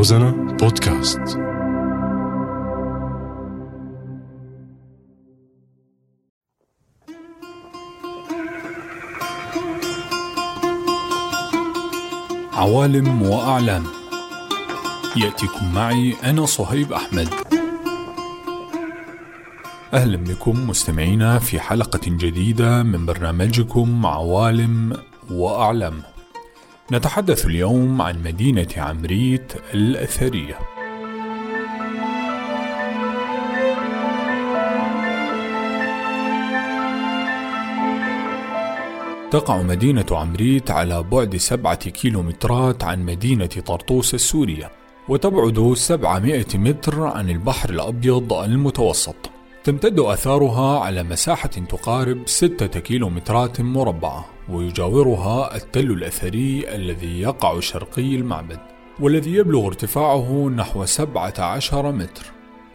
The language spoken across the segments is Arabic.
روزانا بودكاست. عوالم وأعلام. يأتيكم معي أنا صهيب أحمد. أهلا بكم مستمعينا في حلقة جديدة من برنامجكم عوالم وأعلام. نتحدث اليوم عن مدينة عمريت الأثرية. تقع مدينة عمريت على بعد سبعة كيلومترات عن مدينة طرطوس السورية وتبعد 700 متر عن البحر الأبيض المتوسط. تمتد آثارها على مساحة تقارب ستة كيلومترات مربعة ويجاورها التل الأثري الذي يقع شرقي المعبد والذي يبلغ ارتفاعه نحو 17 متر.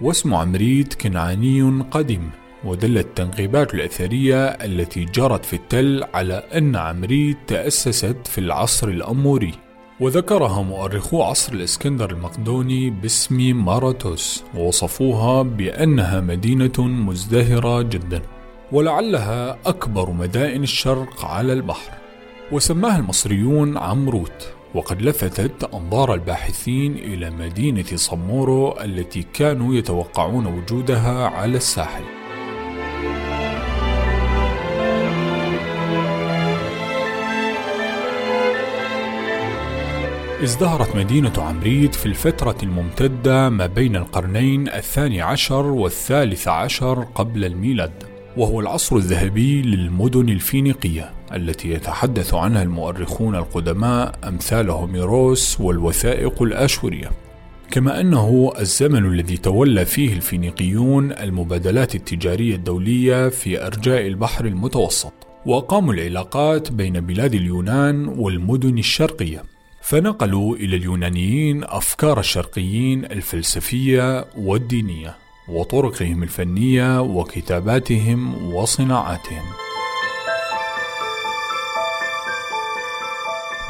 واسم عمريت كنعاني قديم ودلت التنقيبات الأثرية التي جرت في التل على أن عمريت تأسست في العصر الأموري. وذكرها مؤرخو عصر الإسكندر المقدوني باسم ماراتوس ووصفوها بأنها مدينة مزدهرة جدا ولعلها أكبر مدائن الشرق على البحر وسماها المصريون عمروت وقد لفتت أنظار الباحثين إلى مدينة صمورو التي كانوا يتوقعون وجودها على الساحل. ازدهرت مدينة عمريت في الفترة الممتدة ما بين القرنين الثاني عشر والثالث عشر قبل الميلاد وهو العصر الذهبي للمدن الفينيقية التي يتحدث عنها المؤرخون القدماء أمثال هوميروس والوثائق الآشورية. كما أنه الزمن الذي تولى فيه الفينيقيون المبادلات التجارية الدولية في أرجاء البحر المتوسط وأقاموا العلاقات بين بلاد اليونان والمدن الشرقية. فنقلوا إلى اليونانيين أفكار الشرقيين الفلسفية والدينية وطرقهم الفنية وكتاباتهم وصناعاتهم.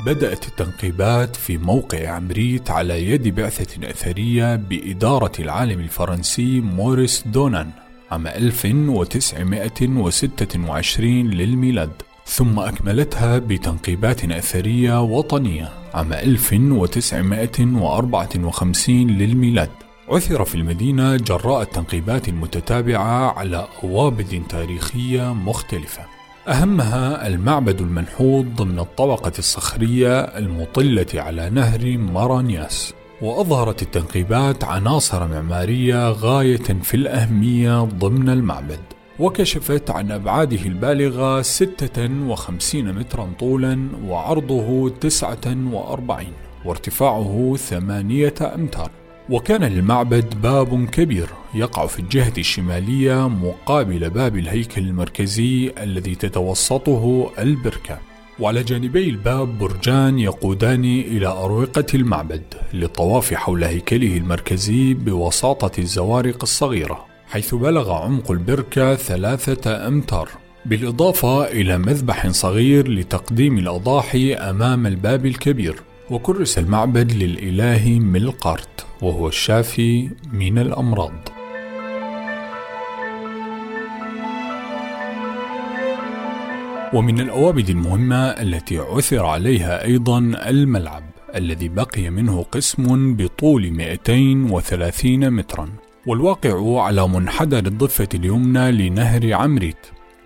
بدأت التنقيبات في موقع عمريت على يد بعثة أثرية بإدارة العالم الفرنسي موريس دونان عام 1926 للميلاد ثم أكملتها بتنقيبات أثرية وطنية عام 1954 للميلاد. عثر في المدينة جراء التنقيبات المتتابعة على أوابد تاريخية مختلفة. أهمها المعبد المنحوت ضمن الطبقة الصخرية المطلة على نهر مارانياس وأظهرت التنقيبات عناصر معمارية غاية في الأهمية ضمن المعبد. وكشفت عن أبعاده البالغة 56 مترا طولا وعرضه 49 وارتفاعه ثمانية أمتار. وكان للمعبد باب كبير يقع في الجهة الشمالية مقابل باب الهيكل المركزي الذي تتوسطه البركة. وعلى جانبي الباب برجان يقودان إلى أروقة المعبد للطواف حول هيكله المركزي بوساطة الزوارق الصغيرة. حيث بلغ عمق البركة ثلاثة أمتار. بالإضافة إلى مذبح صغير لتقديم الأضاحي أمام الباب الكبير. وكرس المعبد للإله ملقارت وهو الشافي من الأمراض. ومن الأوابد المهمة التي عثر عليها أيضا الملعب الذي بقي منه قسم بطول 230 مترا. والواقع على منحدر الضفة اليمنى لنهر عمريت.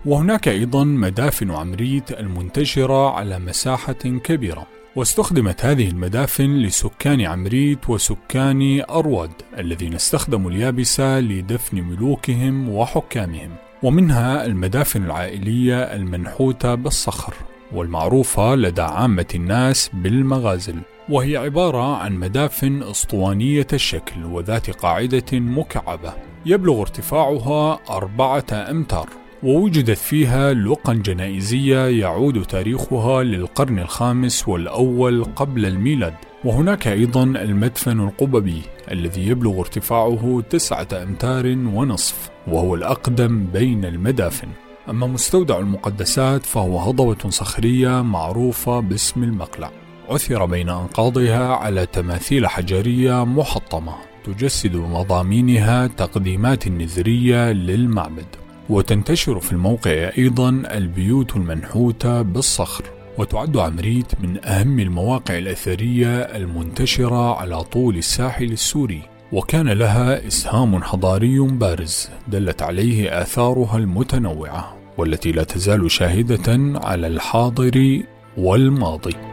وهناك أيضا مدافن عمريت المنتشرة على مساحة كبيرة. واستخدمت هذه المدافن لسكان عمريت وسكان أرواد الذين استخدموا اليابسة لدفن ملوكهم وحكامهم. ومنها المدافن العائلية المنحوتة بالصخر والمعروفة لدى عامة الناس بالمغازل. وهي عبارة عن مدافن أسطوانية الشكل وذات قاعدة مكعبة. يبلغ ارتفاعها أربعة أمتار ووجدت فيها لقا جنائزية يعود تاريخها للقرن الخامس والأول قبل الميلاد. وهناك أيضا المدفن القببي الذي يبلغ ارتفاعه تسعة أمتار ونصف وهو الأقدم بين المدافن. أما مستودع المقدسات فهو هضبة صخرية معروفة باسم المقلع. عثر بين أنقاضها على تماثيل حجرية محطمة تجسد مضامينها تقديمات نذرية للمعبد. وتنتشر في الموقع أيضا البيوت المنحوتة بالصخر وتعد عمريت من أهم المواقع الأثرية المنتشرة على طول الساحل السوري. وكان لها إسهام حضاري بارز دلت عليه آثارها المتنوعة والتي لا تزال شاهدة على الحاضر والماضي.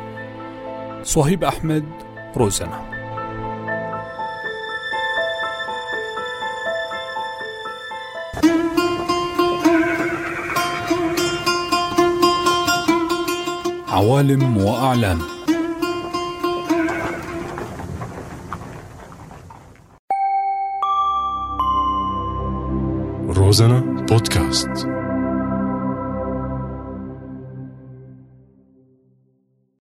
صهيب أحمد روزنا. عوالم وأعلام. روزانا بودكاست.